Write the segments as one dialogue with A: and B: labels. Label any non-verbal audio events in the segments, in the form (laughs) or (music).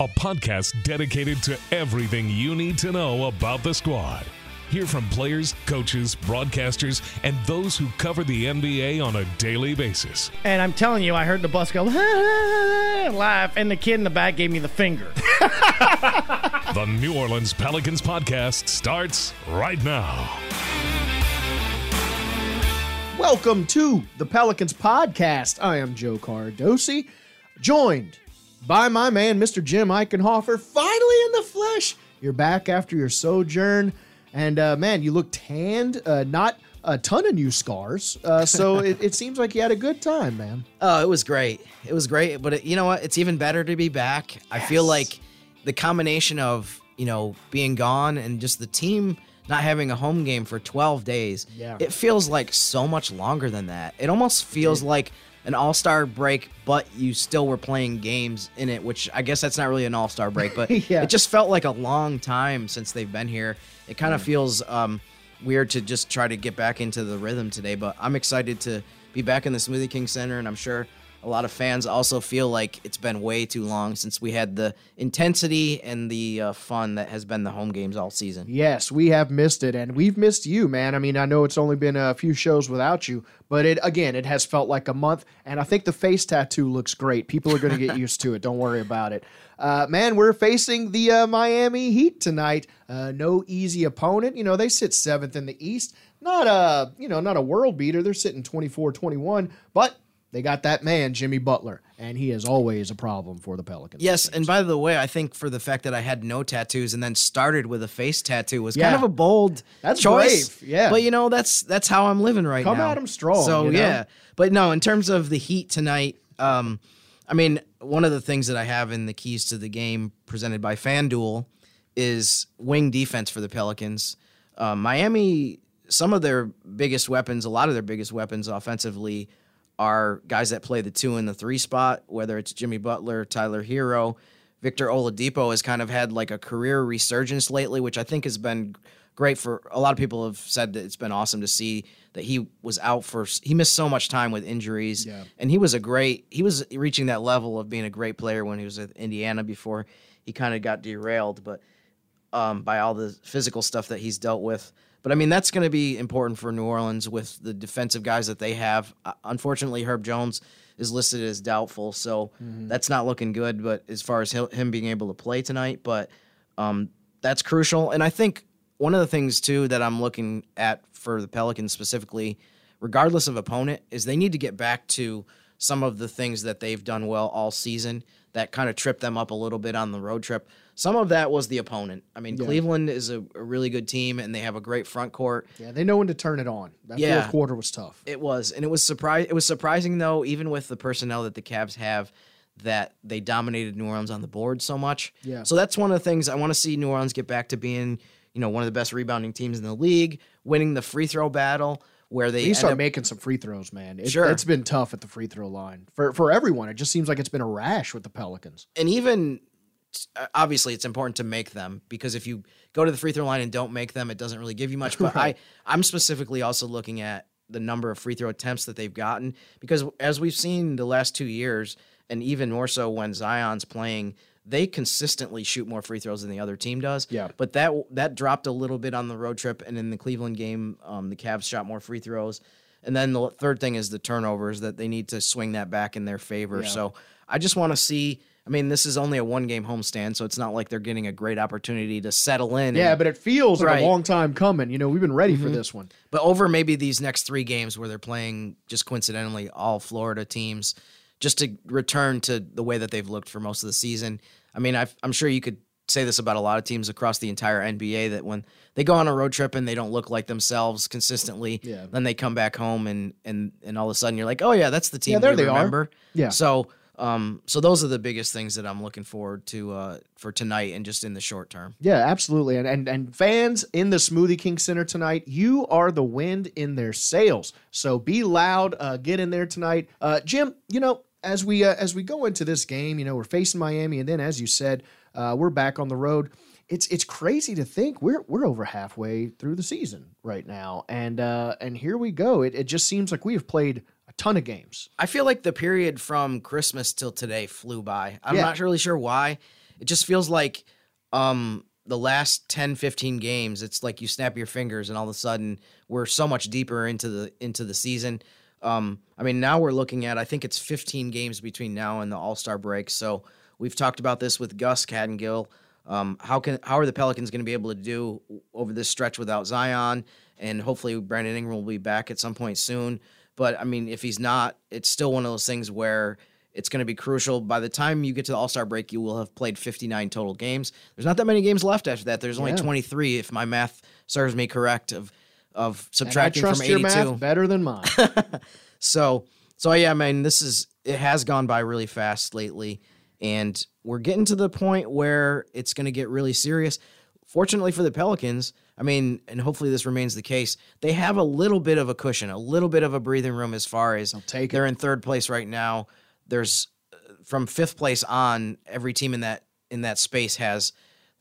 A: a podcast dedicated to everything you need to know about the squad. Hear from players, coaches, broadcasters, and those who cover the NBA on a daily basis.
B: And I'm telling you, I heard the bus go (laughs) and laugh, and the kid in the back gave me the finger. (laughs) (laughs)
A: The New Orleans Pelicans podcast starts right now.
C: Welcome to the Pelicans podcast. I am Joe Cardosi, joined by my man, Mr. Jim Eichenhofer, finally in the flesh. You're back after your sojourn, and uh, man, you look tanned. Uh, not a ton of new scars, uh, so (laughs) it, it seems like you had a good time, man.
D: Oh, it was great. It was great. But it, you know what? It's even better to be back. I feel like the combination of, you know, being gone and just the team not having a home game for 12 days,
C: Yeah.
D: it feels like so much longer than that. It almost feels like an all star break, but you still were playing games in it, which I guess that's not really an all star break, but (laughs)
C: Yeah.
D: it just felt like a long time since they've been here. It kind of feels um, weird to just try to get back into the rhythm today, but I'm excited to be back in the Smoothie King Center, and I'm sure a lot of fans also feel like it's been way too long since we had the intensity and the uh, fun that has been the home games all season.
C: Yes, we have missed it, and we've missed you, man. I mean, I know it's only been a few shows without you, but it again, it has felt like a month, and I think the face tattoo looks great. People are going to get (laughs) used to it. Don't worry about it. Uh, man, we're facing the uh, Miami Heat tonight. Uh, no easy opponent. You know, they sit seventh in the East. Not a, you know, not a world beater. They're sitting 24-21, but they got that man, Jimmy Butler, and he is always a problem for the Pelicans.
D: Yes, and by the way, I think for the fact that I had no tattoos and then started with a face tattoo was
C: Yeah.
D: kind of a bold
C: That's
D: choice.
C: brave, yeah.
D: but you know that's that's how I'm living right now.
C: Come
D: now.
C: at 'em strong,
D: So
C: you know?
D: yeah, but no, in terms of the Heat tonight, um, I mean, one of the things that I have in the keys to the game presented by FanDuel is wing defense for the Pelicans. Um, Miami, some of their biggest weapons, a lot of their biggest weapons offensively are guys that play the two and the three spot, whether it's Jimmy Butler, Tyler Herro. Victor Oladipo has kind of had like a career resurgence lately, which I think has been great for a lot of people have said that it's been awesome to see that he was out for he missed so much time with injuries
C: Yeah.
D: and he was a great he was reaching that level of being a great player when he was at Indiana before he kind of got derailed but um, by all the physical stuff that he's dealt with. But I mean, that's going to be important for New Orleans with the defensive guys that they have. Uh, unfortunately, Herb Jones is listed as doubtful, so that's not looking good. But as far as him him being able to play tonight, but um, that's crucial. And I think one of the things too that I'm looking at for the Pelicans specifically, regardless of opponent, is they need to get back to some of the things that they've done well all season that kind of tripped them up a little bit on the road trip. Some of that was the opponent. I mean, Cleveland is a, a really good team, and they have a great front court.
C: Yeah, they know when to turn it on. That
D: Yeah.
C: fourth quarter was tough.
D: It was, and it was surprise. It was surprising though, even with the personnel that the Cavs have, that they dominated New Orleans on the board so much.
C: Yeah.
D: So that's one of the things I want to see New Orleans get back to being, you know, one of the best rebounding teams in the league, winning the free throw battle where they
C: You start
D: up-
C: making some free throws, man. It,
D: Sure.
C: It's been tough at the free throw line for for everyone. It just seems like it's been a rash with the Pelicans.
D: and even obviously it's important to make them because if you go to the free throw line and don't make them, it doesn't really give you much. (laughs) But I, I'm specifically also looking at the number of free throw attempts that they've gotten because as we've seen the last two years, and even more so when Zion's playing, they consistently shoot more free throws than the other team does.
C: Yeah.
D: But that that dropped a little bit on the road trip, and in the Cleveland game, um, the Cavs shot more free throws. And then the third thing is the turnovers that they need to swing that back in their favor. So I just want to see. I mean, this is only a one game homestand, so it's not like they're getting a great opportunity to settle in.
C: Yeah,
D: and-
C: but it feels like
D: Right. Mm-hmm.
C: a long time coming. You know, we've been ready for this one.
D: but over maybe these next three games where they're playing just coincidentally all Florida teams, just to return to the way that they've looked for most of the season. I mean, I've, I'm sure you could say this about a lot of teams across the entire NBA that when they go on a road trip and they don't look like themselves consistently,
C: Yeah.
D: then they come back home and and and all of a sudden you're like, oh yeah, that's the team
C: Yeah, there they are.
D: remember.
C: Yeah.
D: So. Um, so those are the biggest things that I'm looking forward to uh, for tonight and just in the short term.
C: Yeah, absolutely. And, and and fans in the Smoothie King Center tonight, you are the wind in their sails. So be loud, uh, get in there tonight. Uh, Jim, you know, as we uh, as we go into this game, you know, we're facing Miami, and then as you said, uh, we're back on the road. It's it's crazy to think we're we're over halfway through the season right now, and uh, and here we go. It it just seems like we have played ton of games.
D: I feel like the period from Christmas till today flew by. I'm
C: Yeah.
D: not really sure why. It just feels like um the last 10 15 games it's like you snap your fingers and all of a sudden we're so much deeper into the into the season. Um I mean now we're looking at I think it's 15 games between now and the All-Star break. So we've talked about this with Gus Kattengell. Um, how can how are the Pelicans going to be able to do over this stretch without Zion? And hopefully Brandon Ingram will be back at some point soon. But I mean, if he's not, it's still one of those things where it's going to be crucial. By the time you get to the All Star break, you will have played 59 total games. There's not that many games left after that. There's only
C: Yeah.
D: 23, if my math serves me correct, of of subtracting
C: trust
D: from
C: your
D: 82.
C: math better than mine. (laughs)
D: So, so yeah, I mean, this is it has gone by really fast lately, and we're getting to the point where it's going to get really serious. Fortunately for the Pelicans, I mean, and hopefully this remains the case, they have a little bit of a cushion, a little bit of a breathing room as far as they're in third place right now. There's uh, from fifth place on, every team in that in that space has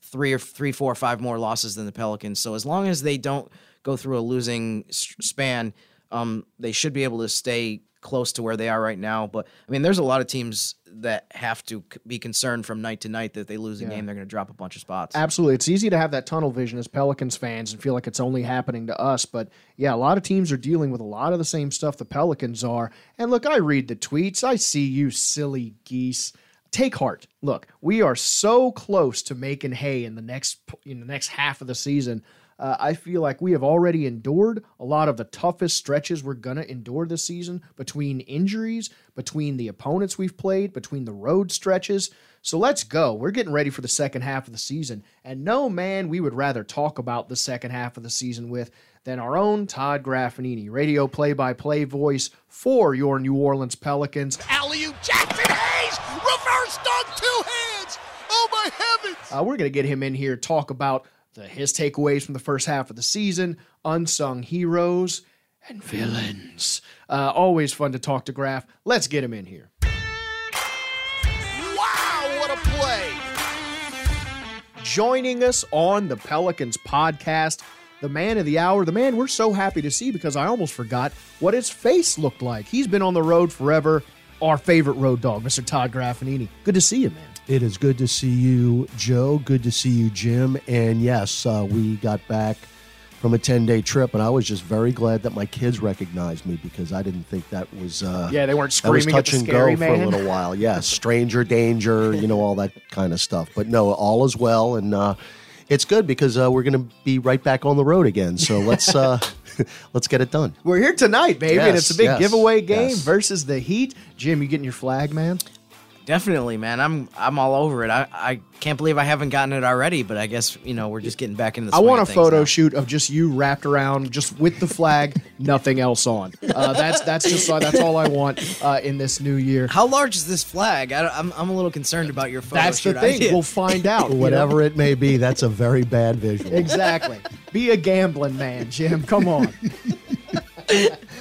D: three or three, four, or five more losses than the Pelicans. So as long as they don't go through a losing span, um, they should be able to stay close to where they are right now. But I mean, there's a lot of teams that have to be concerned from night to night that if they lose a game, they're going to drop a bunch of spots.
C: Absolutely. It's easy to have that tunnel vision as Pelicans fans and feel like it's only happening to us. But yeah, a lot of teams are dealing with a lot of the same stuff the Pelicans are. And look, I read the tweets. I see you silly geese. Take heart. Look, we are so close to making hay in the next in the next half of the season. Uh, I feel like we have already endured a lot of the toughest stretches we're going to endure this season between injuries, between the opponents we've played, between the road stretches. So let's go. We're getting ready for the second half of the season. And no man we would rather talk about the second half of the season with than our own Todd Graffagnini, radio play by play voice for your New Orleans Pelicans.
E: Alley Jaxson Hayes, reverse dunk, two hands. Oh my heavens!
C: Uh, we're going to get him in here, talk about the, his takeaways from the first half of the season, unsung heroes, and villains. Uh, always fun to talk to Graf. Let's get him in here.
E: Wow, what a play!
C: Joining us on the Pelicans podcast, the man of the hour, the man we're so happy to see because I almost forgot what his face looked like. He's been on the road forever. Our favorite road dog, Mr. Todd Graffagnini. Good to see you, man.
F: It is good to see you, Joe. Good to see you, Jim. And yes, uh, we got back from a 10 day trip, and I was just very glad that my kids recognized me because I didn't think that was. Uh,
C: Yeah, they weren't
F: that was
C: screaming at
F: touch
C: the
F: and go for a little while. Yes, (laughs) stranger danger, you know, all that kind of stuff. But no, all is well. And uh, it's good because uh, we're going to be right back on the road again. So let's. Uh, (laughs) Let's get it done.
C: We're here tonight, baby, and it's a big
F: yes,
C: giveaway game
F: yes.
C: versus the Heat. Jim, you getting your flag, man?
D: Definitely, man. I'm I'm all over it. I, I can't believe I haven't gotten it already, but I guess you know we're just getting back into. The
C: I want a photo
D: now.
C: shoot of just you wrapped around, just with the flag, (laughs) nothing else on. Uh, that's that's just that's all I want uh, in this new year.
D: How large is this flag? I, am I'm a little concerned about your photo
C: That's the thing.
D: idea.
C: We'll find out.
F: Whatever it may be, that's a very bad visual.
C: Exactly. Be a gambling man, Jim. Come on. (laughs)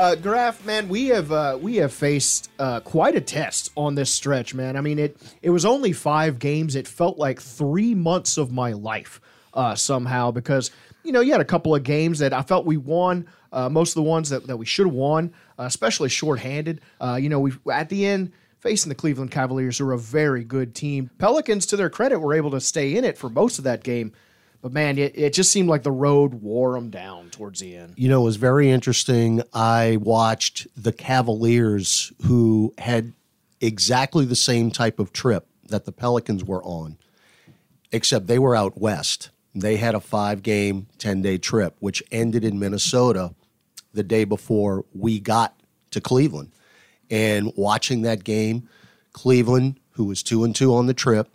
C: Uh, Graf, man, we have uh, we have faced uh, quite a test on this stretch, man. I mean, it it was only five games. It felt like three months of my life uh, somehow because you know you had a couple of games that I felt we won. Uh, most of the ones that, that we should have won, uh, especially shorthanded. Uh, you know, we at the end facing the Cleveland Cavaliers, who are a very good team. Pelicans, to their credit, were able to stay in it for most of that game. But man, it, it just seemed like the road wore them down towards the end.
F: You know, it was very interesting. I watched the Cavaliers, who had exactly the same type of trip that the Pelicans were on, except they were out west. They had a five game, 10 day trip, which ended in Minnesota the day before we got to Cleveland. And watching that game, Cleveland, who was two and two on the trip,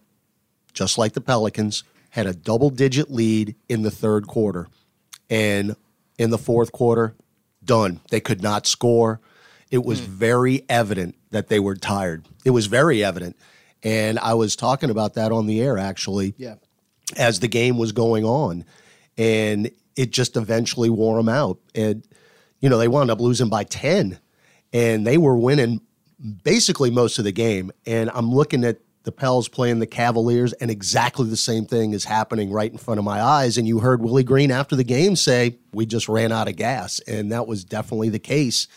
F: just like the Pelicans, had a double digit lead in the third quarter. And in the fourth quarter, done. They could not score. It was hmm. very evident that they were tired. It was very evident. And I was talking about that on the air actually
C: Yeah.
F: as the game was going on. And it just eventually wore them out. And, you know, they wound up losing by 10 and they were winning basically most of the game. And I'm looking at the Pels playing the Cavaliers, and exactly the same thing is happening right in front of my eyes. And you heard Willie Green after the game say, We just ran out of gas. And that was definitely the case.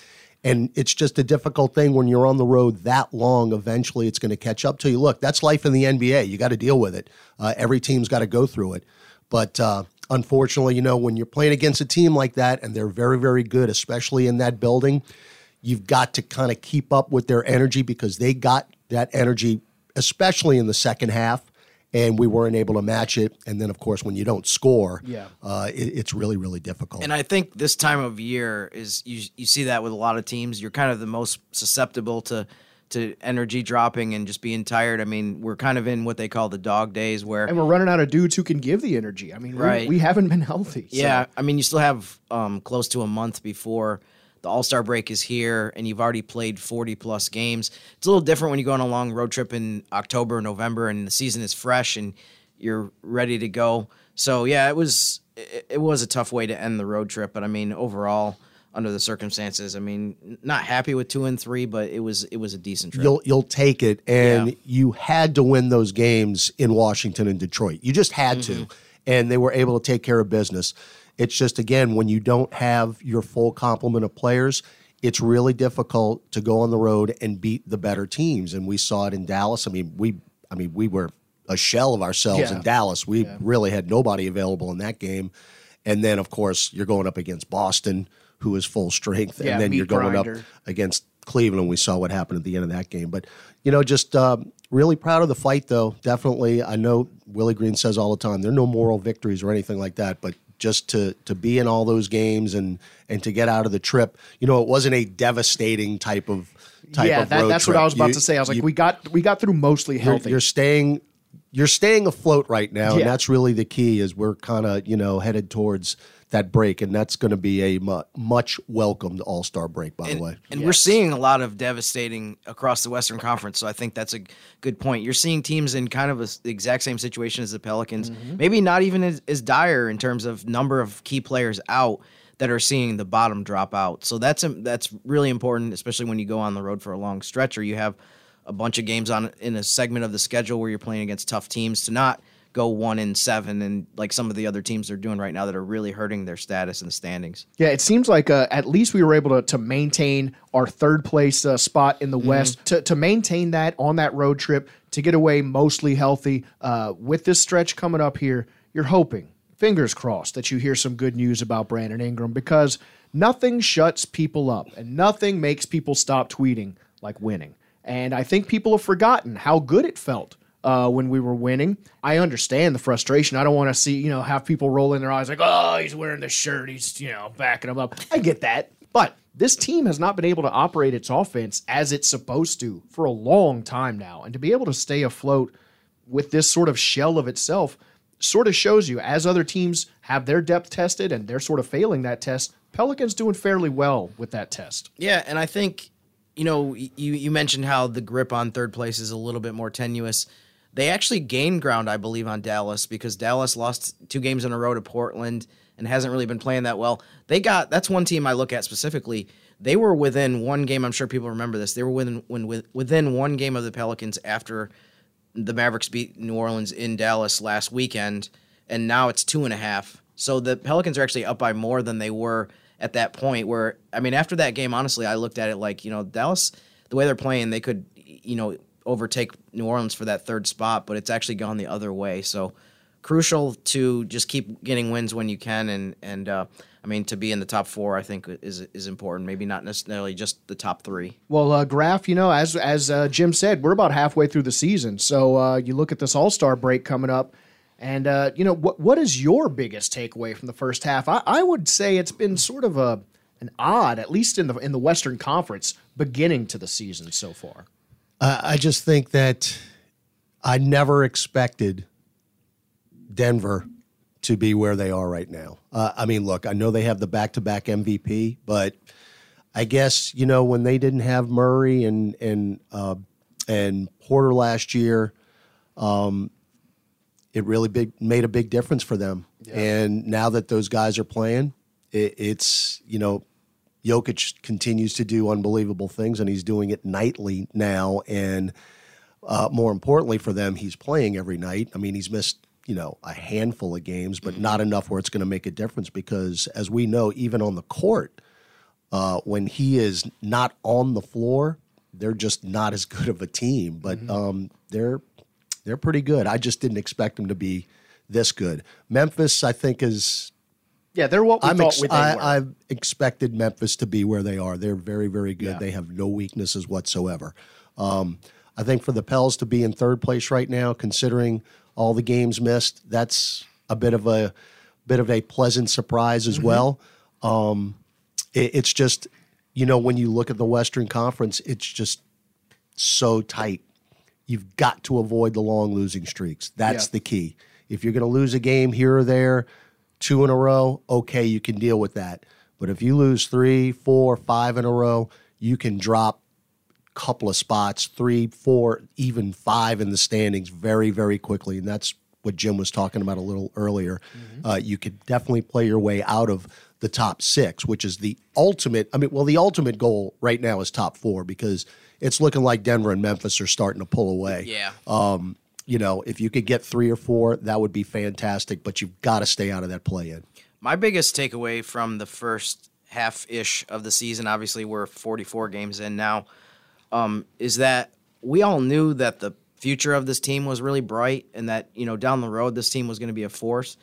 F: And it's just a difficult thing when you're on the road that long. Eventually, it's going to catch up to you. Look, that's life in the NBA. You got to deal with it. Uh, every team's got to go through it. But uh, unfortunately, you know, when you're playing against a team like that, and they're very, very good, especially in that building, you've got to kind of keep up with their energy because they got that energy, especially in the second half, and we weren't able to match it. And then, of course, when you don't score,
C: Yeah.
F: uh, it, it's really, really difficult.
D: And I think this time of year is you you see that with a lot of teams. You're kind of the most susceptible to to energy dropping and just being tired. I mean, we're kind of in what they call the dog days where
C: And we're running out of dudes who can give the energy. I mean, we-
D: Right.
C: we, haven't been healthy. so-
D: Yeah, I mean, you still have um, close to a month before the All Star break is here, and you've already played 40 plus games. It's a little different when you go on a long road trip in October, or November, and the season is fresh and you're ready to go. So yeah, it was it, it was a tough way to end the road trip, but I mean, overall, under the circumstances, I mean, not happy with two and three, but it was it was a decent trip.
F: You'll you'll take it, and
D: Yeah.
F: you had to win those games in Washington and Detroit. You just had
D: Mm-hmm.
F: to, and they were able to take care of business. It's just again when you don't have your full complement of players, it's really difficult to go on the road and beat the better teams. And we saw it in Dallas. I mean, we I mean we were a shell of ourselves
C: Yeah.
F: in Dallas. We really had nobody available in that game. And then of course you're going up against Boston, who is full strength,
C: Yeah,
F: and then you're going up against Cleveland. We saw what happened at the end of that game. But, you know, just um, really proud of the fight, though. Definitely. I know Willie Green says all the time there are no moral victories or anything like that, but just to to be in all those games and and to get out of the trip, you know, it wasn't a devastating type of type
C: yeah,
F: of
C: that,
F: road
C: that's what. I was about
F: You-
C: to say. I was like,
F: you-
C: we got we got through mostly
F: you're,
C: healthy.
F: you're staying you're staying afloat right now
C: Yeah.
F: and that's really the key is we're kind of you know headed towards that break and that's going to be a mu- much welcomed all-star break by
D: and,
F: the way
D: and we're seeing a lot of devastating across the Western Conference. So I think that's a good point. You're seeing teams in kind of a, the exact same situation as the Pelicans,
F: Mm-hmm.
D: maybe not even as, as dire in terms of number of key players out that are seeing the bottom drop out. So that's a, that's really important, especially when you go on the road for a long stretch or you have a bunch of games on in a segment of the schedule where you're playing against tough teams to not go one in seven and like some of the other teams are doing right now that are really hurting their status in the standings.
C: Yeah, it seems like uh, at least we were able to, to maintain our third place uh, spot in the West, to, to maintain that on that road trip, to get away mostly healthy. Uh, with this stretch coming up here, you're hoping, fingers crossed, that you hear some good news about Brandon Ingram because nothing shuts people up and nothing makes people stop tweeting like winning. And I think people have forgotten how good it felt uh, when we were winning. I understand the frustration. I don't want to see, you know, have people roll in their eyes like, oh, he's wearing the shirt. He's, you know, backing him up. I get that. But this team has not been able to operate its offense as it's supposed to for a long time now. And to be able to stay afloat with this sort of shell of itself sort of shows you as other teams have their depth tested and they're sort of failing that test, Pelicans doing fairly well with that test.
D: Yeah, and I think you know you you mentioned how the grip on third place is a little bit more tenuous. They actually gained ground, I believe, on Dallas because Dallas lost two games in a row to Portland and hasn't really been playing that well. They got that's one team I look at specifically. They were within one game. I'm sure people remember this. They were within when within one game of the Pelicans after the Mavericks beat New Orleans in Dallas last weekend, and now it's two and a half. So the Pelicans are actually up by more than they were at that point. Where I mean, after that game, honestly, I looked at it like you know Dallas, the way they're playing, they could you know overtake New Orleans for that third spot, but it's actually gone the other way. So crucial to just keep getting wins when you can, and and uh, I mean to be in the top four, I think is is important. Maybe not necessarily just the top three.
C: Well, uh, Graf, you know, as as uh, Jim said, we're about halfway through the season, so uh, you look at this All Star break coming up. And uh, you know what? What is your biggest takeaway from the first half? I, I would say it's been sort of a an odd, at least in the in the Western Conference, beginning to the season so far.
F: Uh, I just think that I never expected Denver to be where they are right now. Uh, I mean, look, I know they have the back to back MVP, but I guess you know when they didn't have Murray and and uh, and Porter last year, um, it really big made a big difference for them. Yeah. And now that those guys are playing, it, it's you know Jokic continues to do unbelievable things, and he's doing it nightly now. And uh, more importantly for them, he's playing every night. I mean, he's missed you know a handful of games, but not enough where it's going to make a difference. Because as we know, even on the court, uh, when he is not on the floor, they're just not as good of a team. But mm-hmm. um, they're they're pretty good. I just didn't expect them to be this good. Memphis, I think, is
C: yeah, they're what we I'm thought ex-
F: I, have expected Memphis to be where they are. They're very, very good. Yeah. They have no weaknesses whatsoever. Um, I think for the Pels to be in third place right now, considering all the games missed, that's a bit of a bit of a pleasant surprise as mm-hmm. well. Um, it, it's just, you know, when you look at the Western Conference, it's just so tight. You've got to avoid the long losing streaks. That's yeah. the key. If you're going to lose a game here or there, two in a row, okay, you can deal with that. But if you lose three, four, five in a row, you can drop a couple of spots, three, four, even five in the standings very, very quickly. And that's what Jim was talking about a little earlier. Mm-hmm. Uh, you could definitely play your way out of the top six, which is the ultimate. I mean, well, the ultimate goal right now is top four because it's looking like Denver and Memphis are starting to pull away.
D: Yeah.
F: Um, you know, if you could get three or four, that would be fantastic. But you've got to stay out of that play in.
D: My biggest takeaway from the first half ish of the season, obviously we're 44 games in now, um, is that we all knew that the future of this team was really bright and that you know down the road this team was going to be a force.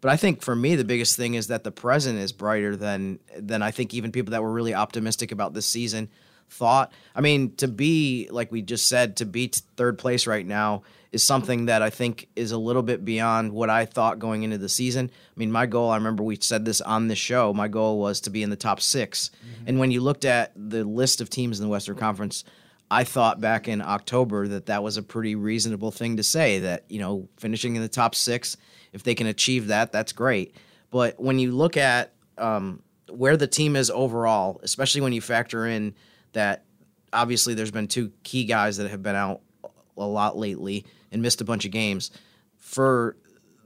D: But I think for me the biggest thing is that the present is brighter than than I think even people that were really optimistic about this season thought. I mean, to be like we just said, to be third place right now is something that I think is a little bit beyond what I thought going into the season. I mean, my goal, I remember we said this on the show, my goal was to be in the top 6 mm-hmm. And when you looked at the list of teams in the Western Conference, I thought back in October that that was a pretty reasonable thing to say that, you know, finishing in the top six, if they can achieve that, that's great. But when you look at um, where the team is overall, especially when you factor in that obviously there's been two key guys that have been out a lot lately and missed a bunch of games. For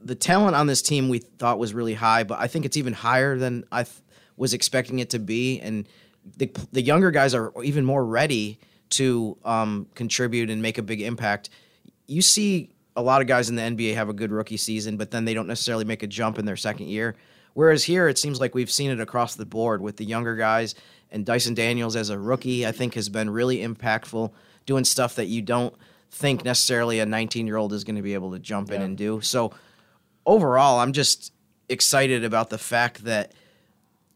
D: the talent on this team, we thought was really high, but I think it's even higher than I th- was expecting it to be. And the, the younger guys are even more ready to um, contribute and make a big impact. You see a lot of guys in the NBA have a good rookie season, but then they don't necessarily make a jump in their second year. Whereas here, it seems like we've seen it across the board with the younger guys. And Dyson Daniels, as a rookie, I think has been really impactful, doing stuff that you don't think necessarily a 19 year old is going to be able to jump yeah. in and do. So overall, I'm just excited about the fact that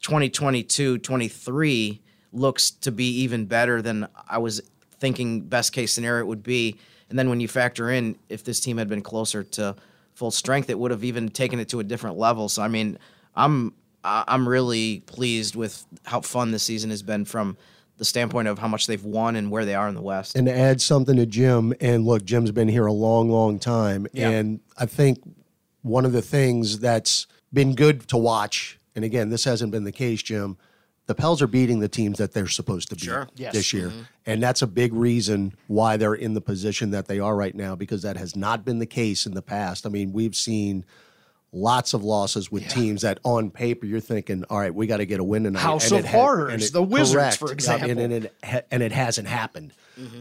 D: 2022 23 looks to be even better than I was thinking best case scenario it would be. And then when you factor in if this team had been closer to full strength, it would have even taken it to a different level. So I mean, I'm I'm really pleased with how fun this season has been from the standpoint of how much they've won and where they are in the West.
F: and to add something to Jim, and look, Jim's been here a long, long time, and I think one of the things that's been good to watch, and again, this hasn't been the case, Jim. The Pels are beating the teams that they're supposed to beat
D: Sure.
C: Yes.
F: this year, mm-hmm. and that's a big reason why they're in the position that they are right now because that has not been the case in the past. I mean, we've seen lots of losses with teams that on paper you're thinking, all right, we got to get a win tonight.
C: House
F: And
C: of Horrors,
F: it-
C: the Wizards,
F: correct.
C: for example.
F: and, and it and it hasn't happened.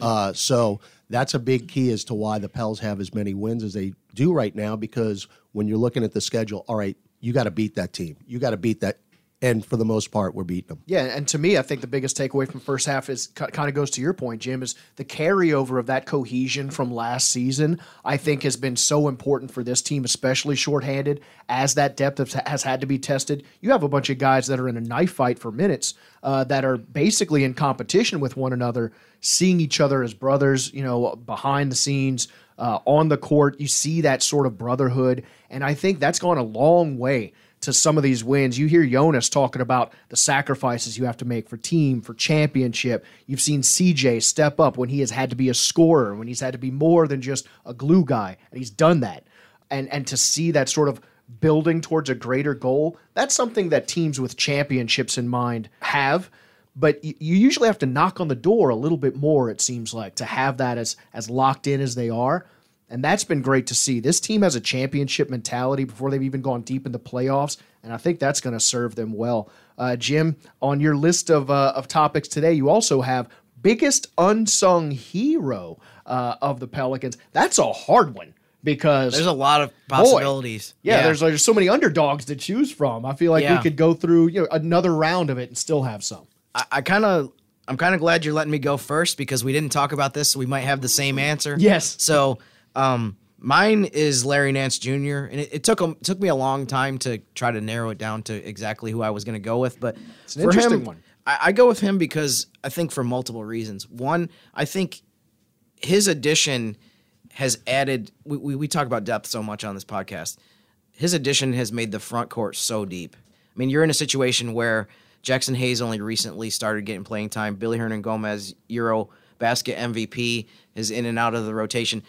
F: Uh, so that's a big key as to why the Pels have as many wins as they do right now. Because when you're looking at the schedule, all right, you got to beat that team. You got to beat that, and for the most part, we're beating them.
C: Yeah, and to me, I think the biggest takeaway from first half is kind of goes to your point, Jim, is the carryover of that cohesion from last season. I think has been so important for this team, especially shorthanded, as that depth has- had to be tested. You have a bunch of guys that are in a knife fight for minutes uh, that are basically in competition with one another, seeing each other as brothers. You know, behind the scenes. Uh, on the court, you see that sort of brotherhood, and I think that's gone a long way to some of these wins. You hear Jonas talking about the sacrifices you have to make for team, for championship. You've seen CJ step up when he has had to be a scorer, when he's had to be more than just a glue guy, and he's done that. And and to see that sort of building towards a greater goal, that's something that teams with championships in mind have. But you, you usually have to knock on the door a little bit more, it seems like, to have that as as locked in as they are. And that's been great to see. This team has a championship mentality before they've even gone deep in the playoffs, and I think that's going to serve them well. Uh, Jim, on your list of uh, of topics today, you also have biggest unsung hero uh, of the Pelicans. That's a hard one because
D: There's a lot of possibilities.
C: yeah, there's there's so many underdogs to choose from. I feel like we could go through you know another round of it and still have some.
D: I, I kind of. I'm kind of glad you're letting me go first because we didn't talk about this, so we might have the same answer.
C: Yes.
D: So, um, mine is Larry Nance Jr. and it, it took him took me a long time to try to narrow it down to exactly who I was going to go with, but it's
C: an interesting one.
D: I, I go with him because I think for multiple reasons. One, I think his addition has added. We, we, we talk about depth so much on this podcast. His addition has made the front court so deep. I mean, you're in a situation where Jaxson Hayes only recently started getting playing time. Willy Hernangomez, Euro basket MVP, is in and out of the rotation.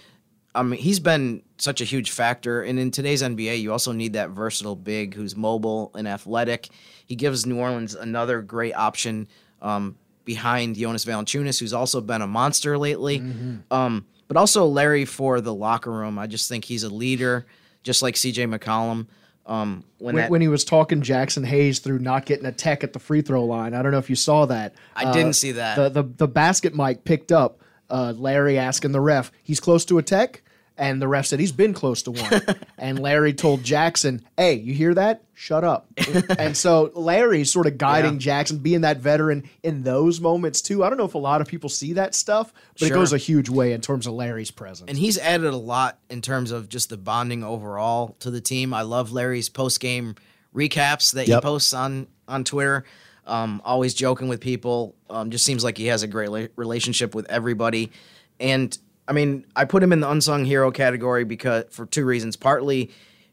D: I mean, he's been such a huge factor. And in today's NBA, you also need that versatile big who's mobile and athletic. He gives New Orleans another great option um, behind Jonas Valanciunas, who's also been a monster lately. Um, but also Larry for the locker room. I just think he's a leader, just like CJ McCollum. Um, when,
C: When,
D: that,
C: when he was talking Jaxson Hayes through not getting a tech at the free throw line, I don't know if you saw that. Uh,
D: I didn't see that.
C: The the, the basket mic picked up uh, Larry asking the ref, "He's close to a tech," and the ref said he's been close to one. (laughs) and Larry told Jaxson, "Hey, you hear that? Shut up." (laughs) and so Larry's sort of guiding
D: Yeah.
C: Jaxson, being that veteran in those moments too. I don't know if a lot of people see that stuff, but it goes a huge way in terms of Larry's presence.
D: and he's added a lot in terms of just the bonding overall to the team. I love Larry's post game recaps that
F: Yep.
D: he posts on on Twitter. Um, always joking with people. Um, just seems like he has a great la- relationship with everybody. And I mean, I put him in the unsung hero category because for two reasons. Partly,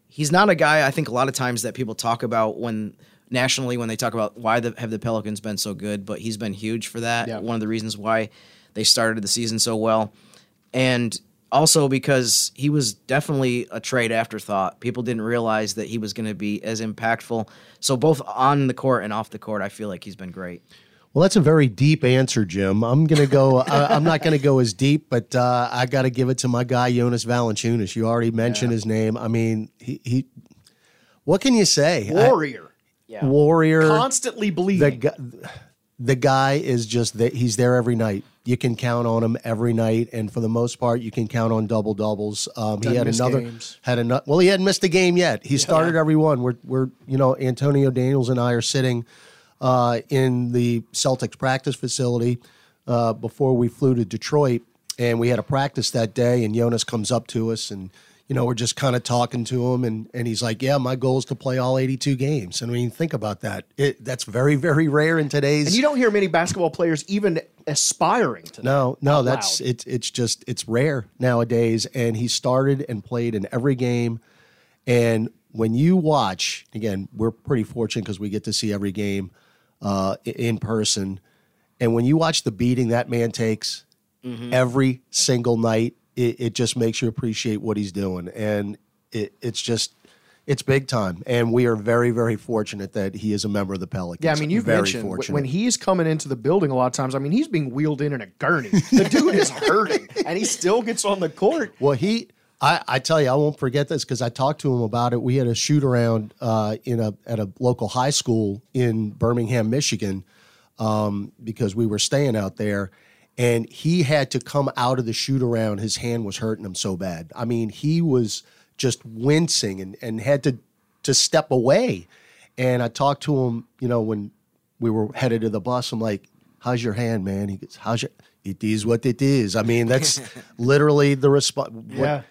D: he's not a guy I think a lot of times that people talk about when nationally when they talk about why the, have the Pelicans been so good, but he's been huge for that.
C: Yeah.
D: One of the reasons why they started the season so well, and also because he was definitely a trade afterthought. People didn't realize that he was going to be as impactful. So both on the court and off the court, I feel like he's been great.
F: Well, that's a very deep answer, Jim. I'm gonna go. (laughs) I, I'm not gonna go as deep, but uh, I got to give it to my guy Jonas Valanciunas. You already mentioned his name. I mean, he. he what can you say? I-
C: Warrior,
F: warrior.
C: constantly
F: the
C: bleeding.
F: gu- the guy is just that he's there every night. You can count on him every night, and for the most part, you can count on double doubles. Um, he had another
C: games.
F: had another. Well, he hadn't missed a game yet. He started every one. We're we're you know Antonio Daniels and I are sitting uh, in the Celtics practice facility uh, before we flew to Detroit, and we had a practice that day. And Jonas comes up to us, and you know we're just kind of talking to him, and and he's like, "Yeah, my goal is to play all 82 games." And I mean, think about that. It, that's very very rare in today's.
C: And you don't hear many basketball players even aspiring to that.
F: No, no, that's it's it's just it's rare nowadays. And he started and played in every game. And when you watch again, we're pretty fortunate because we get to see every game uh, in person, and when you watch the beating that man takes every single night, it, it just makes you appreciate what he's doing, and it, it's just. It's big time, and we are very, very fortunate that he is a member of the Pelicans.
C: Yeah, I mean, you've
F: very
C: mentioned
F: fortunate.
C: when he's coming into the building a lot of times. I mean, he's being wheeled in in a gurney. The (laughs) dude is hurting, and he still gets on the court.
F: Well, he, I, I tell you, I won't forget this because I talked to him about it. We had a shoot around uh, in a at a local high school in Birmingham, Michigan, um, because we were staying out there, and he had to come out of the shoot around. His hand was hurting him so bad. I mean, he was just wincing and and had to to step away. And I talked to him, you know, when we were headed to the bus. I'm like, "How's your hand, man?" He goes, "How's your?" It is what it is. I mean, that's (laughs) literally the response.
C: Yeah.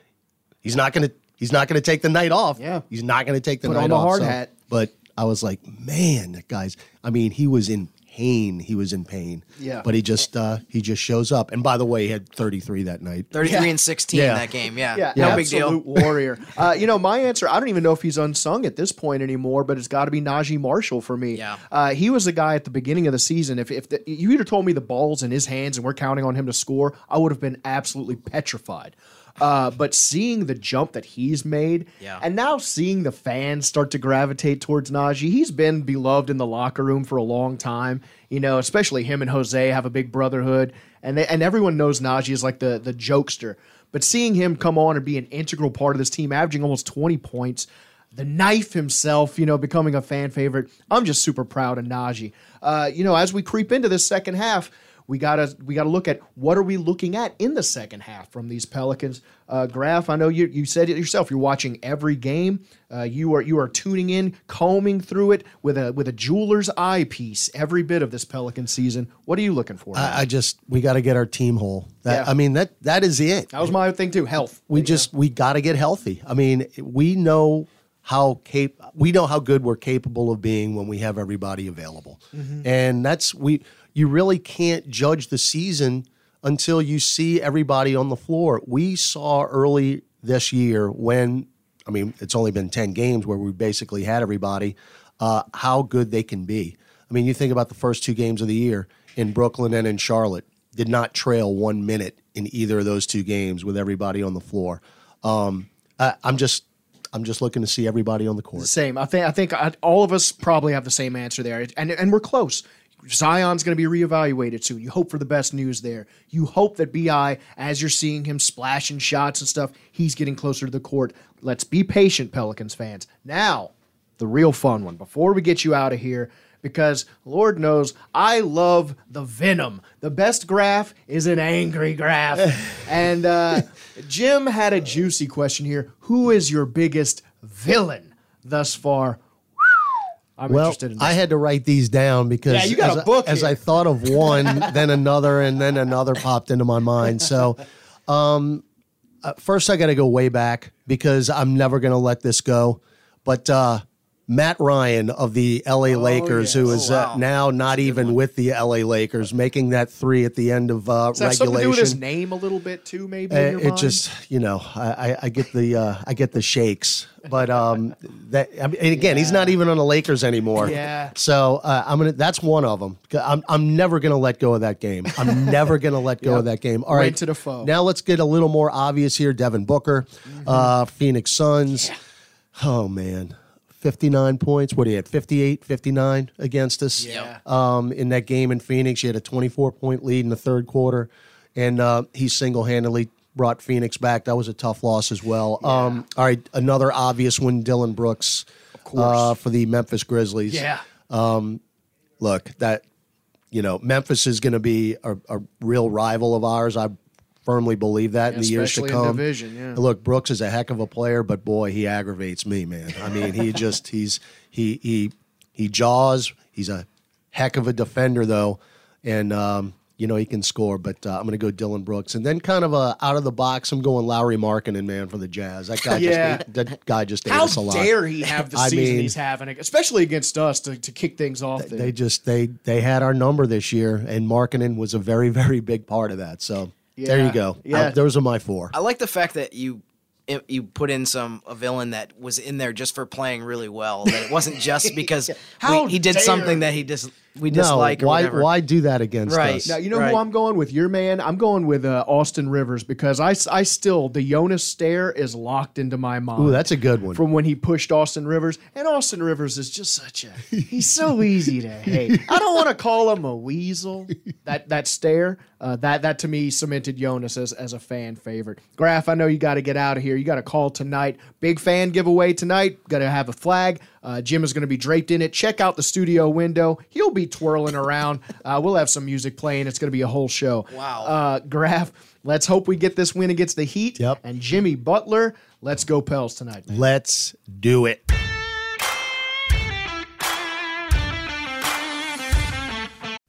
F: He's not gonna. He's not gonna take the night off.
C: Yeah.
F: He's not gonna take the
C: Put
F: night
C: on the
F: off.
C: hard
F: so-
C: hat.
F: But I was like, man, that guy's. I mean, he was in pain. He was in pain.
C: Yeah.
F: But he just uh, he just shows up. And by the way, he had 33 that night.
D: 33 and 16
F: Yeah.
D: that game. Yeah.
C: Yeah,
D: No big deal. (laughs)
C: warrior. Uh, you know, my answer, I don't even know if he's unsung at this point anymore, but it's got to be Naji Marshall for me.
D: Yeah.
C: Uh, he was the guy at the beginning of the season. If, if the, you either told me the ball's in his hands and we're counting on him to score, I would have been absolutely petrified. Uh, but seeing the jump that he's made,
D: Yeah.
C: and now seeing the fans start to gravitate towards Naji, he's been beloved in the locker room for a long time. You know, especially him and Jose have a big brotherhood, and they, and everyone knows Naji is like the the jokester. But seeing him come on and be an integral part of this team, averaging almost twenty points, the knife himself, you know, becoming a fan favorite, I'm just super proud of Naji. Uh, you know, as we creep into this second half, we gotta we gotta look at what are we looking at in the second half from these Pelicans. Uh, Graf, I know you you said it yourself. You're watching every game. Uh, you are you are tuning in, combing through it with a with a jeweler's eye piece every bit of this Pelican season. What are you looking for?
F: I, I just we got to get our team whole. That
C: Yeah.
F: I mean that that is it.
C: that was my thing too. Health.
F: we just we got to get healthy. I mean, we know how cap we know how good we're capable of being when we have everybody available, and that's we. You really can't judge the season until you see everybody on the floor. We saw early this year when I mean it's only been ten games where we basically had everybody. Uh, how good they can be. I mean, you think about the first two games of the year in Brooklyn and in Charlotte. Did not trail one minute in either of those two games with everybody on the floor. Um, I, I'm just, I'm just looking to see everybody on the court.
C: Same. I think. I think all of us probably have the same answer there, and and we're close. Zion's going to be reevaluated soon. You hope for the best news there. You hope that Bi, as you're seeing him splashing shots and stuff, he's getting closer to the court. Let's be patient, Pelicans fans. Now, the real fun one. Before we get you out of here, because Lord knows I love the venom. The best graph is an angry graph. (laughs) and uh, Jim had a juicy question here. Who is your biggest villain thus far? I'm
F: Well,
C: interested in this.
F: I had to write these down because
C: Yeah, you got
F: as,
C: a
F: I-
C: book
F: as. I thought of (laughs) one, then another, and then another popped into my mind. So, (laughs) um, uh, first I got to go way back because I'm never going to let this go. But uh, Matt Ryan of the LA Lakers, who is
D: Oh, wow.
F: uh, now not even with the LA Lakers, making that three at the end of uh,
C: Does that have something to do with his name a little bit too? Maybe
F: Uh, it
C: mind?
F: just you know I, I, get the uh, I get the shakes, but um that I mean, and again he's not even on the Lakers anymore.
C: Yeah.
F: So uh, I'm gonna that's one of them. I'm I'm never gonna let go of that game. I'm (laughs) never gonna let go of that game. All
C: Right
F: right.
C: to the foe.
F: Now let's get a little more obvious here. Devin Booker, uh, Phoenix Suns. Oh man. 59 points. What he had 58, 59 against us.
C: Yeah.
F: Um, in that game in Phoenix, he had a 24 point lead in the third quarter, and uh, he single handedly brought Phoenix back. That was a tough loss as well. Um, all right, another obvious one, Dillon Brooks, uh, for the Memphis Grizzlies.
C: yeah.
F: Look, that you know, Memphis is going to be a, a real rival of ours. I firmly believe that in the years to come.
C: division, yeah.
F: Look, Brooks is a heck of a player, but boy, he aggravates me, man. I mean, he (laughs) just he's he he he jaws. He's a heck of a defender, though, and um, you know he can score. But uh, I'm going to go Dillon Brooks, and then kind of a out of the box. I'm going Lauri Markkanen, man, for the Jazz. That guy
C: Yeah.
F: just that guy just ate
C: How
F: us a lot.
C: dare he have the season
F: mean-
C: he's having, especially against us to, to kick things off there.
F: They just they they had our number this year, and Markkinen was a very (laughs) very big part of that. So there you go.
C: Yeah.
F: Uh, those are my four.
D: I like the fact that you you put in some a villain that was in there just for playing really well. That it wasn't just (laughs) because
C: How
D: we, he did
C: dare-
D: something that he dis we dislike. or
F: why
D: whatever.
F: why do that against
D: Right.
F: us?
C: Now you know
D: Right.
C: who I'm going with. Your man. I'm going with uh, Austin Rivers because I, I still the Jonas stare is locked into my mind.
F: Ooh, that's a good one.
C: from when he pushed Austin Rivers. And Austin Rivers is just such a (laughs) he's so easy to hate. I don't want to call him a weasel. That that stare, uh, that that to me cemented Jonas as, as a fan favorite. Graf, I know you got to get out of here. You got a call tonight. Big fan giveaway tonight. Got to have a flag. Uh, Jim is going to be draped in it. Check out the studio window. He'll be twirling around. (laughs) Uh, we'll have some music playing. It's going to be a whole show.
D: Wow.
C: Uh, Graf, let's hope we get this win against the Heat.
F: Yep.
C: And Jimmy Butler, let's go Pels tonight. man.
F: Let's do it.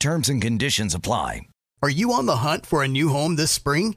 G: Terms and conditions apply.
H: Are you on the hunt for a new home this spring,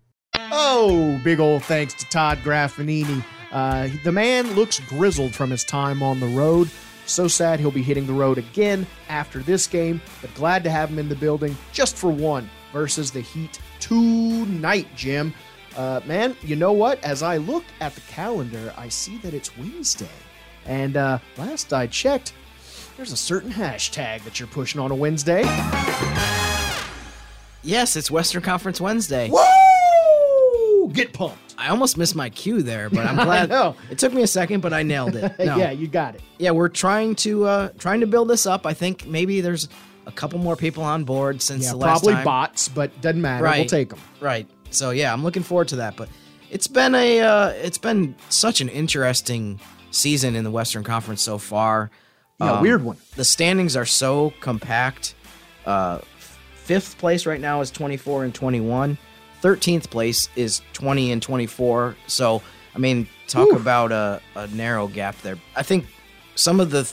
C: Oh, big old thanks to Todd Graffagnini. Uh, the man looks grizzled from his time on the road. So sad he'll be hitting the road again after this game, but glad to have him in the building just for one versus the Heat tonight, Jim. Uh, man, you know what? As I look at the calendar, I see that it's Wednesday. And uh, last I checked, there's a certain hashtag that you're pushing on a Wednesday.
D: Yes, it's Western Conference Wednesday.
C: Woo! Get pumped.
D: I almost missed my cue there, but I'm (laughs) glad.
C: know.
D: It took me a second, but I nailed it. (laughs) No.
C: yeah, you got it.
D: yeah, we're trying to uh, trying to build this up. I think maybe there's a couple more people on board since
C: Yeah,
D: the last
C: probably
D: time.
C: bots, but doesn't matter. We'll
D: Right.
C: take them.
D: Right. So yeah, I'm looking forward to that. But it's been a uh, it's been such an interesting season in the Western Conference so far.
C: Yeah,
D: Um,
C: weird one.
D: The standings are so compact. Uh, fifth place right now is 24 and 21. 13th place is 20 and 24. So I mean, talk about a, a narrow gap there. I think some of the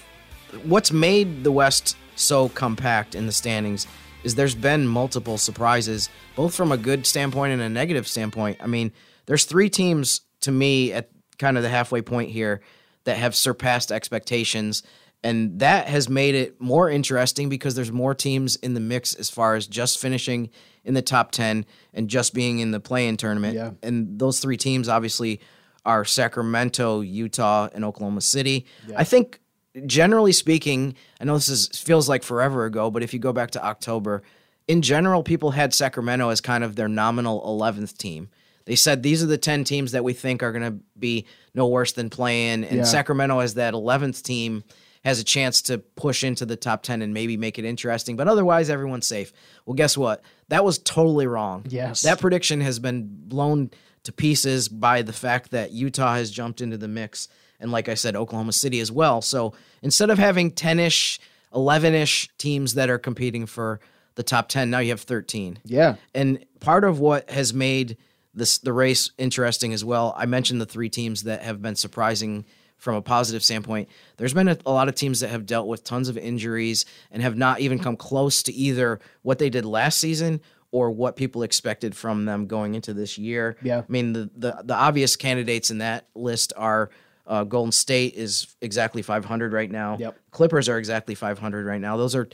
D: what's made the West so compact in the standings is there's been multiple surprises, both from a good standpoint and a negative standpoint. I mean, there's three teams to me at kind of the halfway point here that have surpassed expectations. And that has made it more interesting because there's more teams in the mix as far as just finishing in the top 10 and just being in the play in tournament.
C: Yeah.
D: And those three teams obviously are Sacramento, Utah, and Oklahoma City. I think generally speaking, I know this is feels like forever ago, but if you go back to October, in general, people had Sacramento as kind of their nominal 11th team. They said these are the 10 teams that we think are going to be no worse than playing, and
C: Yeah.
D: Sacramento as that 11th team has a chance to push into the top 10 and maybe make it interesting, but otherwise everyone's safe. Well, guess what? That was totally wrong.
C: Yes.
D: That prediction has been blown to pieces by the fact that Utah has jumped into the mix and like I said Oklahoma City as well. So instead of having 10ish, 11ish teams that are competing for the top 10, now you have 13.
C: Yeah.
D: And part of what has made this the race interesting as well, I mentioned the three teams that have been surprising from a positive standpoint. There's been a, a lot of teams that have dealt with tons of injuries and have not even come close to either what they did last season or what people expected from them going into this year.
C: Yeah.
D: I mean the the, the obvious candidates in that list are uh, Golden State is exactly 500 right now.
C: Yep.
D: Clippers are exactly 500 right now. Those are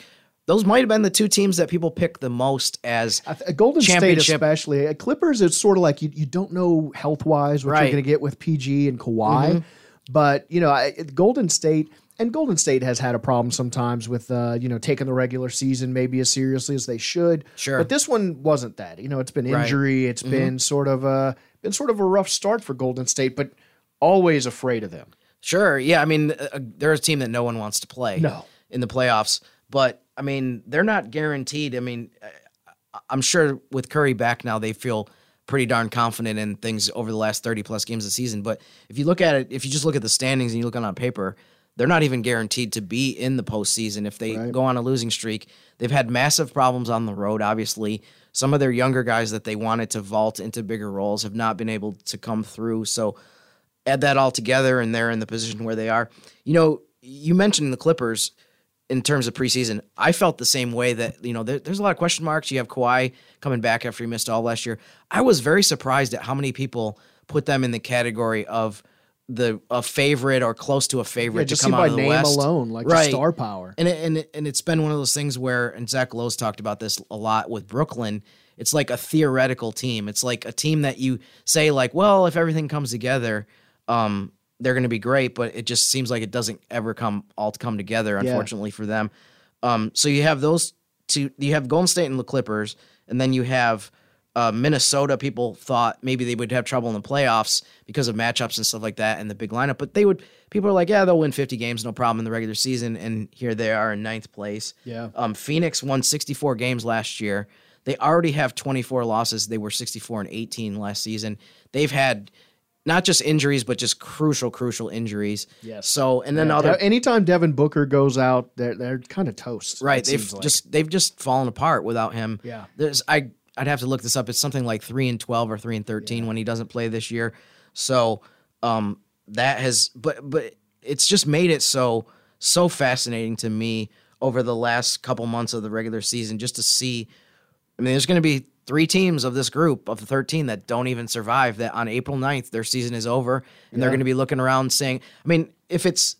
D: those might have been the two teams that people pick the most as
C: I th- Golden State, especially. Uh, Clippers, it's sort of like you, you don't know health wise what
D: Right.
C: you're going to get with PG and Kawhi. But, you know, I, Golden State, and Golden State has had a problem sometimes with, uh, you know, taking the regular season maybe as seriously as they should.
D: Sure.
C: But this one wasn't that. You know, it's been
D: Right.
C: injury. It's been sort of a, been sort of a rough start for Golden State, but always afraid of them.
D: Sure. Yeah. I mean, uh, they're a team that no one wants to play.
C: No.
D: In the playoffs, but I mean, they're not guaranteed. I mean, I'm sure with Curry back now, they feel pretty darn confident in things over the last 30 plus games of the season. But if you look at it, if you just look at the standings and you look on on paper, they're not even guaranteed to be in the postseason if they go on a losing streak. They've had massive problems on the road, obviously. Some of their younger guys that they wanted to vault into bigger roles have not been able to come through. So add that all together and they're in the position where they are. You know, you mentioned the Clippers in terms of preseason. I felt the same way that, you know, there, there's a lot of question marks. You have Kawhi coming back after he missed all last year. I was very surprised at how many people put them in the category of the a favorite or close to a favorite
C: Yeah,
D: to
C: just
D: come out
C: by
D: of the
C: name
D: West.
C: alone, like just star power.
D: And it, and it, and it's been one of those things where and Zach Lowe's talked about this a lot with Brooklyn. It's like a theoretical team. It's like a team that you say like, well, if everything comes together, um, they're going to be great. But it just seems like it doesn't ever come all to come together. Unfortunately for them. Um, so you have those two. You have Golden State and the Clippers, and then you have uh, Minnesota. People thought maybe they would have trouble in the playoffs because of matchups and stuff like that and the big lineup. But they would. People are like, yeah, they'll win 50 games, no problem in the regular season. And here they are in ninth place.
C: Yeah.
D: Um, Phoenix won 64 games last year. They already have 24 losses. They were 64 and 18 last season. They've had not just injuries, but just crucial, crucial injuries.
C: Yes.
D: So, and then
C: Yeah,
D: other
C: anytime Devin Booker goes out, they're they're kind of toast.
D: Right. They've
C: like.
D: just they've just fallen apart without him.
C: Yeah.
D: There's I I'd have to look this up. It's something like three and twelve or three and thirteen when he doesn't play this year. So um that has but but it's just made it so so fascinating to me over the last couple months of the regular season just to see I mean there's gonna be three teams of this group of the 13 that don't even survive that on April 9th their season is over and they're going to be looking around saying I mean if it's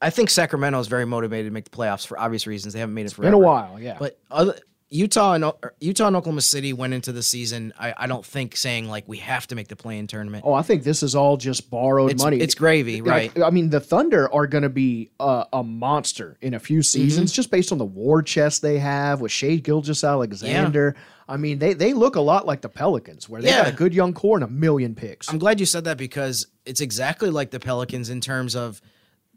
D: I think Sacramento is very motivated to make the playoffs for obvious reasons. They haven't made it for
C: a while, yeah.
D: But other, Utah and Utah and Oklahoma City went into the season. I, I don't think saying like we have to make the play-in tournament.
C: Oh, I think this is all just borrowed
D: It's-
C: money.
D: it's gravy,
C: Like,
D: right.
C: I mean, the Thunder are going to be a, a monster in a few seasons
D: Mm-hmm.
C: just based on the war chest they have with Shai Gilgeous-Alexander. I mean, they they look a lot like the Pelicans, where they got a good young core and a million picks.
D: I'm glad you said that because it's exactly like the Pelicans in terms of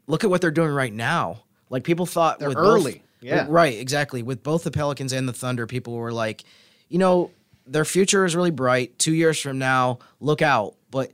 D: look at what they're doing right now. Like people thought
C: They're
D: with
C: early.
D: both,
C: Yeah.
D: right, exactly. With both the Pelicans and the Thunder, people were like, you know, their future is really bright. Two years from now, look out. But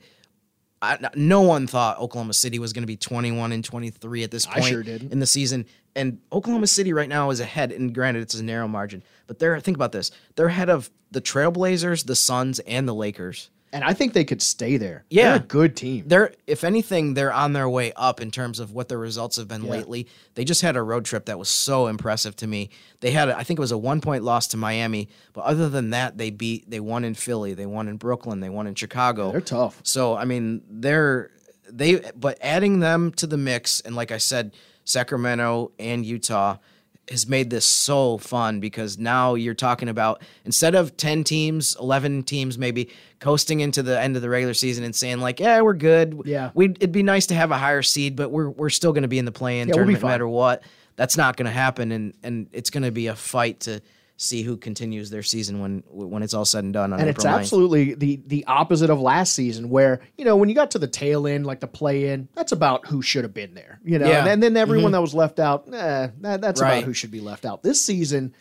D: I, no one thought Oklahoma City was going to be 21 and 23 at this point
C: sure
D: in the season. And Oklahoma City right now is ahead. And granted, it's a narrow margin, but they're think about this: they're ahead of the Trailblazers, the Suns, and the Lakers.
C: and I think they could stay there.
D: Yeah.
C: They're a good team.
D: They're, if anything, they're on their way up in terms of what their results have been lately. They just had a road trip that was so impressive to me. They had, a, I think it was a one point loss to Miami, but other than that, they beat, they won in Philly, they won in Brooklyn, they won in Chicago.
C: They're tough.
D: So I mean, they're they, but adding them to the mix, and like I said, Sacramento and Utah has made this so fun because now you're talking about instead of 10 teams 11 teams maybe coasting into the end of the regular season and saying like yeah we're good.
C: Yeah.
D: we it'd be nice to have a higher seed but we're we're still going to be in the play-in
C: Yeah, we'll
D: no matter what. That's not going to happen and and it's going to be a fight to see who continues their season when when it's all said and done on
C: and
D: April
C: it's
D: 9th.
C: absolutely the the opposite of last season where you know when you got to the tail end like the play in that's about who should have been there you know
D: Yeah.
C: and, then- then everyone that was left out eh, that, that's
D: Right.
C: about who should be left out this season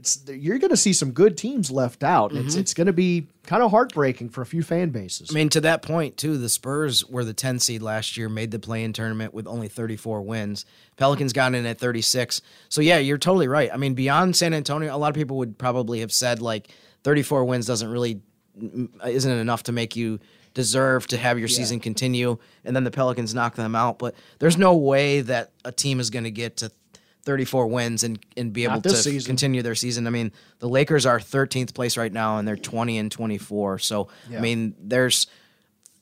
C: it's you're going to see some good teams left out it's
D: Mm-hmm.
C: it's going to be kind of heartbreaking for a few fan bases
D: I mean, to that point, too, the Spurs were the 10 seed last year, made the play in tournament with only 34 wins. Pelicans got in at 36. So, yeah, you're totally right. I mean, beyond San Antonio, a lot of people would probably have said, like, 34 wins doesn't really, isn't enough to make you deserve to have your season continue. And then the Pelicans knock them out. But there's no way that a team is going to get to 34 wins and, and be able to
C: season.
D: continue their season. I mean, the Lakers are 13th place right now and they're 20 and 24. So, I mean, there's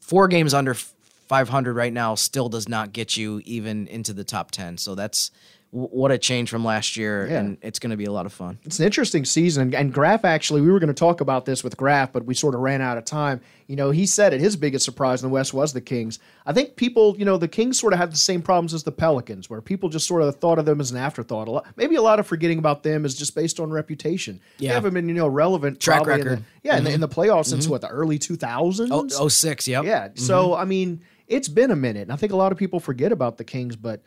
D: four games under 500 right now still does not get you even into the top 10. So that's what a change from last year
C: Yeah.
D: and it's going to be a lot of fun.
C: it's an interesting season. And Graf actually, we were going to talk about this with Graf, but we sort of ran out of time. You know, he said it. His biggest surprise in the West was the Kings. I think people, you know, the Kings sort of had the same problems as the Pelicans, where people just sort of thought of them as an afterthought. A lot, maybe a lot of forgetting about them is just based on reputation. They
D: Yeah.
C: haven't been, you know, relevant
D: Track
C: probably in the-
D: record.
C: yeah, in, the, mm-hmm. in the playoffs since mm-hmm. what the early two thousands.
D: Oh, 06, yep.
C: Yeah. So mm-hmm. I mean, it's been a minute. And I think a lot of people forget about the Kings, but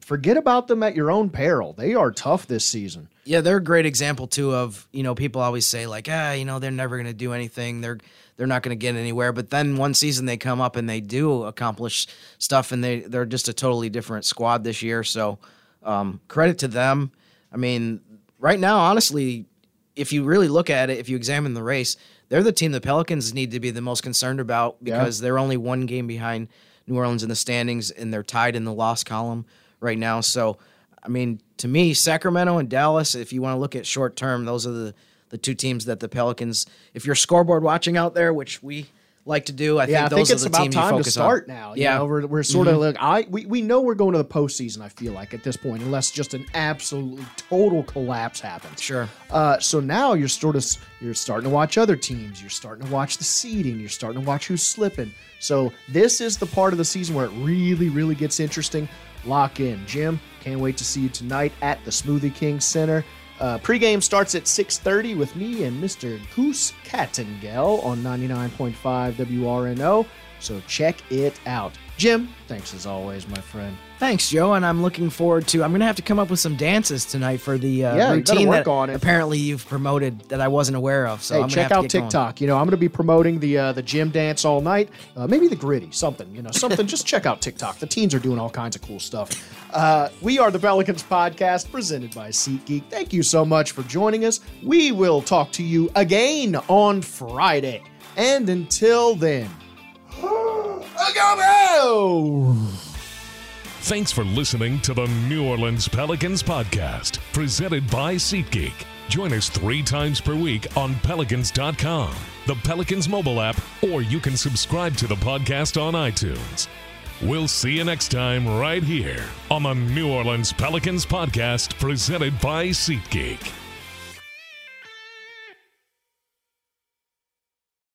C: forget about them at your own peril. They are tough this season.
D: Yeah, they're a great example too of you know people always say like ah you know they're never going to do anything they're they're not going to get anywhere but then one season they come up and they do accomplish stuff and they they're just a totally different squad this year so um, credit to them. I mean right now honestly if you really look at it if you examine the race they're the team the Pelicans need to be the most concerned about because yeah. they're only one game behind New Orleans in the standings and they're tied in the loss column right now. So I mean, to me, Sacramento and Dallas, if you want to look at short term, those are the, the two teams that the Pelicans, if you're scoreboard watching out there, which we like to do, I
C: yeah,
D: think those
C: I think it's about time
D: to
C: start
D: on.
C: now.
D: yeah,
C: know, we're, we're sort mm-hmm. of like I we, we know we're going to the postseason. I feel like at this point, unless just an absolutely total collapse happens.
D: Sure.
C: Uh, so now you're sort of you're starting to watch other teams. You're starting to watch the seeding. You're starting to watch who's slipping. So this is the part of the season where it really really gets interesting. Lock in, Jim. Can't wait to see you tonight at the Smoothie King Center. Uh, pregame starts at 6.30 with me and Mr. Gus Kattengell on 99.5 WRNO, so check it out. Jim, thanks as always, my friend.
D: Thanks, Joe, and I'm looking forward to. I'm gonna have to come up with some dances tonight for the uh,
C: yeah,
D: routine
C: that
D: apparently you've promoted that I wasn't aware of. So
C: hey,
D: I'm
C: check out TikTok.
D: Going.
C: You know, I'm gonna be promoting the uh, the Jim dance all night. Uh, maybe the griddy, something. You know, something. just check out TikTok. The teens are doing all kinds of cool stuff. Uh, we are the Pelicans podcast presented by SeatGeek. Thank you so much for joining us. We will talk to you again on Friday. And until then.
A: Thanks for listening to the New Orleans Pelicans podcast, presented by SeatGeek. Join us three times per week on Pelicans.com, the Pelicans mobile app, or you can subscribe to the podcast on iTunes. We'll see you next time right here on the New Orleans Pelicans podcast, presented by SeatGeek.